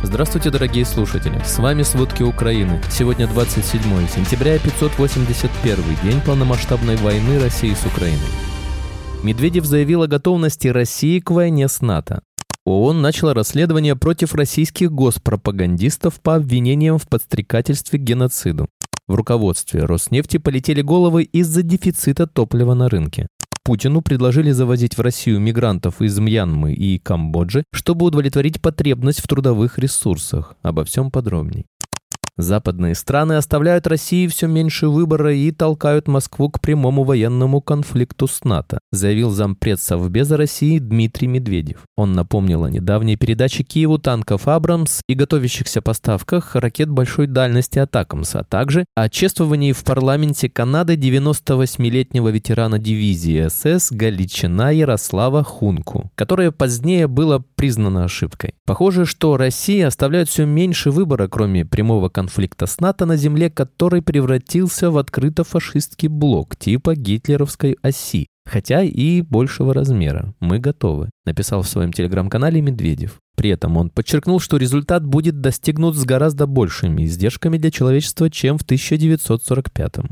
Здравствуйте, дорогие слушатели! С вами «Сводки Украины». Сегодня 27 сентября, 581 день полномасштабной войны России с Украиной. Медведев заявил о готовности России к войне с НАТО. ООН начала расследование против российских госпропагандистов по обвинениям в подстрекательстве к геноциду. В руководстве Роснефти полетели головы из-за дефицита топлива на рынке. Путину предложили завозить в Россию мигрантов из Мьянмы и Камбоджи, чтобы удовлетворить потребность в трудовых ресурсах. Обо всем подробней. Западные страны оставляют России все меньше выбора и толкают Москву к прямому военному конфликту с НАТО, заявил зампред Совбеза России Дмитрий Медведев. Он напомнил о недавней передаче Киеву танков «Абрамс» и готовящихся поставках ракет большой дальности «Атакамс», а также о чествовании в парламенте Канады 98-летнего ветерана дивизии СС Галичина Ярослава Хунку, которое позднее было признано ошибкой. Похоже, что России оставляют все меньше выбора, кроме прямого конфликта с НАТО на земле, который превратился в открыто фашистский блок типа гитлеровской оси, хотя и большего размера. Мы готовы, написал в своем телеграм-канале Медведев. При этом он подчеркнул, что результат будет достигнут с гораздо большими издержками для человечества, чем в 1945 -м.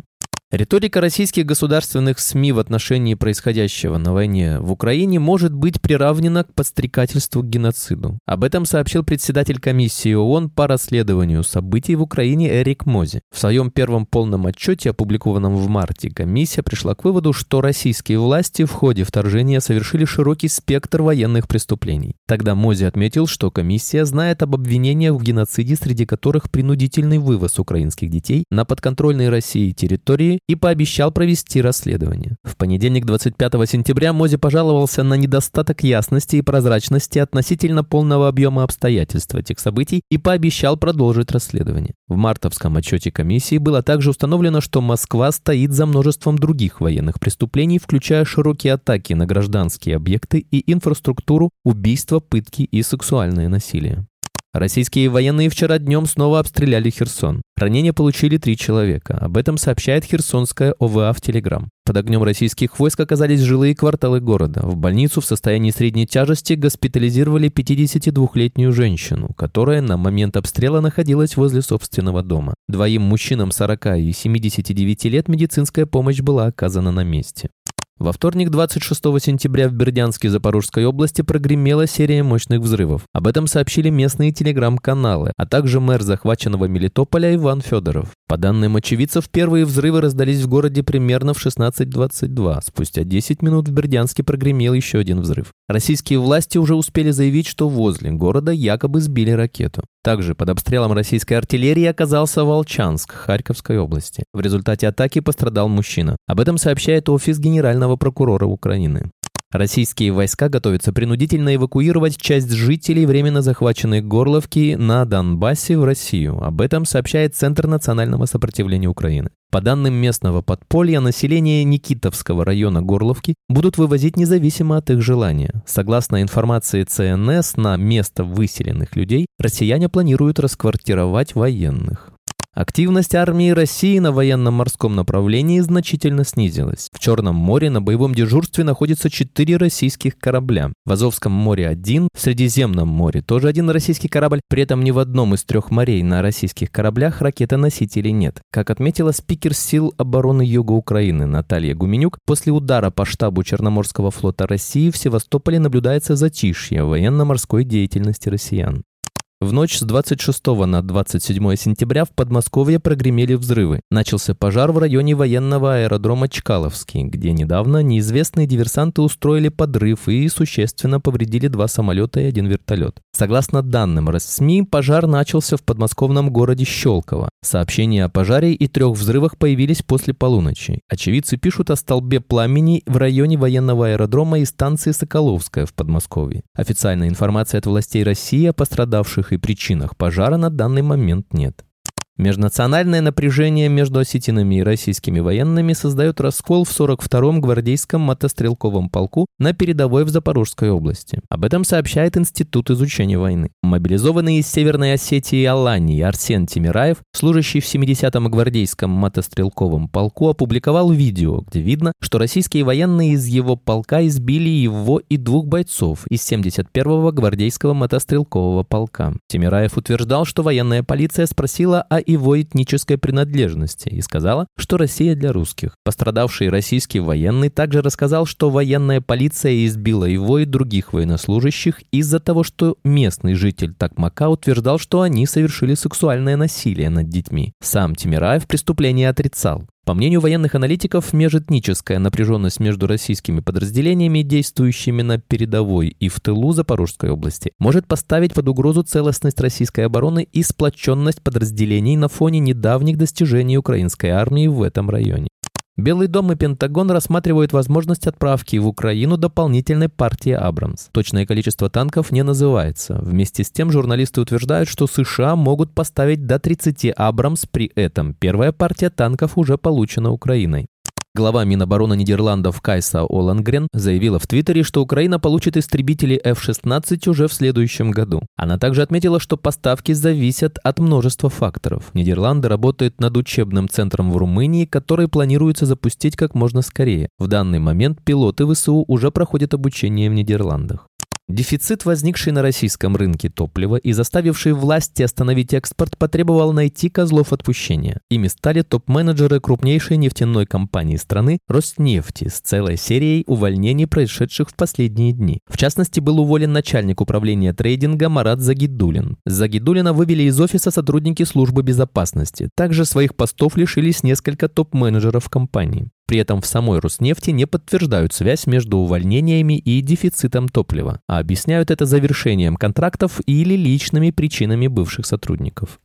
Риторика российских государственных СМИ в отношении происходящего на войне в Украине может быть приравнена к подстрекательству к геноциду. Об этом сообщил председатель комиссии ООН по расследованию событий в Украине Эрик Мози. В своем первом полном отчете, опубликованном в марте, комиссия пришла к выводу, что российские власти в ходе вторжения совершили широкий спектр военных преступлений. Тогда Мози отметил, что комиссия знает об обвинениях в геноциде, среди которых принудительный вывоз украинских детей на подконтрольной России территории и пообещал провести расследование. В понедельник 25 сентября Мози пожаловался на недостаток ясности и прозрачности относительно полного объема обстоятельств этих событий и пообещал продолжить расследование. В мартовском отчете комиссии было также установлено, что Москва стоит за множеством других военных преступлений, включая широкие атаки на гражданские объекты и инфраструктуру, убийства, пытки и сексуальное насилие. Российские военные вчера днем снова обстреляли Херсон. Ранения получили три человека. Об этом сообщает Херсонская ОВА в Телеграм. Под огнем российских войск оказались жилые кварталы города. В больницу в состоянии средней тяжести госпитализировали 52-летнюю женщину, которая на момент обстрела находилась возле собственного дома. Двоим мужчинам 40 и 79 лет медицинская помощь была оказана на месте. Во вторник, 26 сентября, в Бердянске Запорожской области прогремела серия мощных взрывов. Об этом сообщили местные телеграм-каналы, а также мэр захваченного Мелитополя Иван Федоров. По данным очевидцев, первые взрывы раздались в городе примерно в 16.22. Спустя 10 минут в Бердянске прогремел еще один взрыв. Российские власти уже успели заявить, что возле города якобы сбили ракету. Также под обстрелом российской артиллерии оказался Волчанск Харьковской области. В результате атаки пострадал мужчина. Об этом сообщает офис генерального прокурора Украины. Российские войска готовятся принудительно эвакуировать часть жителей временно захваченной Горловки на Донбассе в Россию. Об этом сообщает Центр национального сопротивления Украины. По данным местного подполья, население Никитовского района Горловки будут вывозить независимо от их желания. Согласно информации ЦНС, на место выселенных людей россияне планируют расквартировать военных. Активность армии России на военно-морском направлении значительно снизилась. В Черном море на боевом дежурстве находится четыре российских корабля. В Азовском море один, в Средиземном море тоже один российский корабль. При этом ни в одном из трех морей на российских кораблях ракетоносителей нет. Как отметила спикер сил обороны Юга Украины Наталья Гуменюк, после удара по штабу Черноморского флота России в Севастополе наблюдается затишье военно-морской деятельности россиян. В ночь с 26 на 27 сентября в Подмосковье прогремели взрывы. Начался пожар в районе военного аэродрома Чкаловский, где недавно неизвестные диверсанты устроили подрыв и существенно повредили два самолета и один вертолет. Согласно данным РСМИ, пожар начался в подмосковном городе Щелково. Сообщения о пожаре и трех взрывах появились после полуночи. Очевидцы пишут о столбе пламени в районе военного аэродрома и станции Соколовская в Подмосковье. Официальной информации от властей России о пострадавших причинах пожара на данный момент нет. Межнациональное напряжение между осетинами и российскими военными создает раскол в 42-м гвардейском мотострелковом полку на передовой в Запорожской области. Об этом сообщает Институт изучения войны. Мобилизованный из Северной Осетии и Алании Арсен Тимираев, служащий в 70-м гвардейском мотострелковом полку, опубликовал видео, где видно, что российские военные из его полка избили его и двух бойцов из 71-го гвардейского мотострелкового полка. Тимираев утверждал, что военная полиция спросила о его этнической принадлежности и сказала, что Россия для русских. Пострадавший российский военный также рассказал, что военная полиция избила его и других военнослужащих из-за того, что местный житель Такмака утверждал, что они совершили сексуальное насилие над детьми. Сам Тимираев преступление отрицал. По мнению военных аналитиков, межэтническая напряженность между российскими подразделениями, действующими на передовой и в тылу Запорожской области, может поставить под угрозу целостность российской обороны и сплоченность подразделений на фоне недавних достижений украинской армии в этом районе. Белый дом и Пентагон рассматривают возможность отправки в Украину дополнительной партии «Абрамс». Точное количество танков не называется. Вместе с тем журналисты утверждают, что США могут поставить до 30 «Абрамс» при этом. Первая партия танков уже получена Украиной. Глава Минобороны Нидерландов Кайса Олангрен заявила в Твиттере, что Украина получит истребители F-16 уже в следующем году. Она также отметила, что поставки зависят от множества факторов. Нидерланды работают над учебным центром в Румынии, который планируется запустить как можно скорее. В данный момент пилоты ВСУ уже проходят обучение в Нидерландах. Дефицит, возникший на российском рынке топлива и заставивший власти остановить экспорт, потребовал найти козлов отпущения. Ими стали топ-менеджеры крупнейшей нефтяной компании страны Роснефти с целой серией увольнений, происшедших в последние дни. В частности, был уволен начальник управления трейдинга Марат Загидулин. Загидулина вывели из офиса сотрудники службы безопасности. Также своих постов лишились несколько топ-менеджеров компании. При этом в самой Роснефти не подтверждают связь между увольнениями и дефицитом топлива, а объясняют это завершением контрактов или личными причинами бывших сотрудников.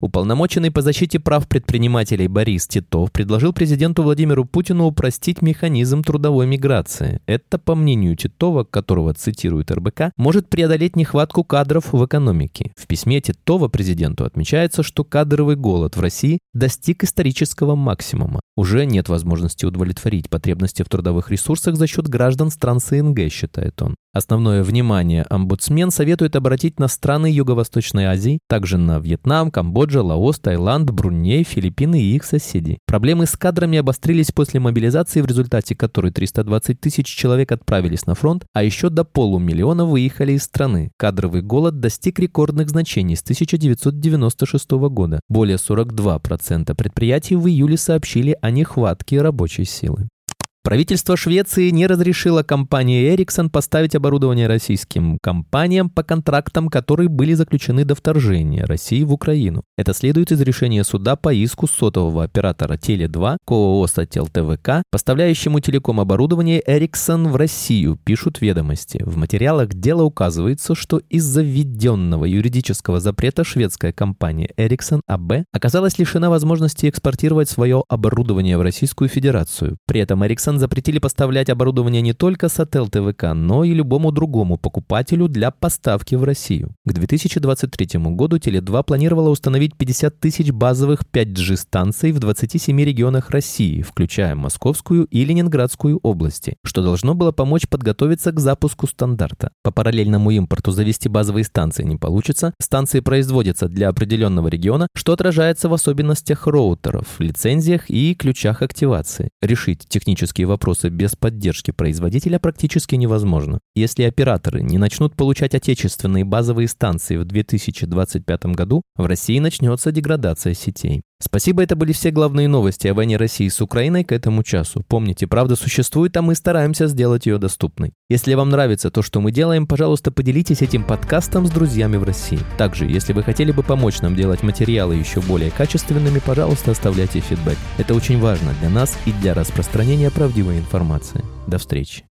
Уполномоченный по защите прав предпринимателей Борис Титов предложил президенту Владимиру Путину упростить механизм трудовой миграции. Это, по мнению Титова, которого цитирует РБК, может преодолеть нехватку кадров в экономике. В письме Титова президенту отмечается, что кадровый голод в России достиг исторического максимума. Уже нет возможности удовлетворить потребности в трудовых ресурсах за счет граждан стран СНГ, считает он. Основное внимание омбудсмен советует обратить на страны Юго-Восточной Азии, также на Вьетнам, Камбоджа, Лаос, Таиланд, Бруней, Филиппины и их соседей. Проблемы с кадрами обострились после мобилизации, в результате которой 320 тысяч человек отправились на фронт, а еще до полумиллиона выехали из страны. Кадровый голод достиг рекордных значений с 1996 года. Более 42% предприятий в июле сообщили о нехватке рабочей силы. Правительство Швеции не разрешило компании Ericsson поставить оборудование российским компаниям по контрактам, которые были заключены до вторжения России в Украину. Это следует из решения суда по иску сотового оператора Теле2 КОО «Сател ТВК», поставляющему телеком-оборудование Ericsson в Россию, пишут ведомости. В материалах дела указывается, что из-за введенного юридического запрета шведская компания Ericsson AB оказалась лишена возможности экспортировать свое оборудование в Российскую Федерацию. При этом Ericsson запретили поставлять оборудование не только Сател ТВК, но и любому другому покупателю для поставки в Россию. К 2023 году Теле2 планировала установить 50 тысяч базовых 5G-станций в 27 регионах России, включая Московскую и Ленинградскую области, что должно было помочь подготовиться к запуску стандарта. По параллельному импорту завести базовые станции не получится, станции производятся для определенного региона, что отражается в особенностях роутеров, лицензиях и ключах активации. Решить технические вопросы без поддержки производителя практически невозможно. Если операторы не начнут получать отечественные базовые станции в 2025 году, в России начнется деградация сетей. Спасибо, это были все главные новости о войне России с Украиной к этому часу. Помните, правда существует, а мы стараемся сделать ее доступной. Если вам нравится то, что мы делаем, пожалуйста, поделитесь этим подкастом с друзьями в России. Также, если вы хотели бы помочь нам делать материалы еще более качественными, пожалуйста, оставляйте фидбэк. Это очень важно для нас и для распространения правдивой информации. До встречи.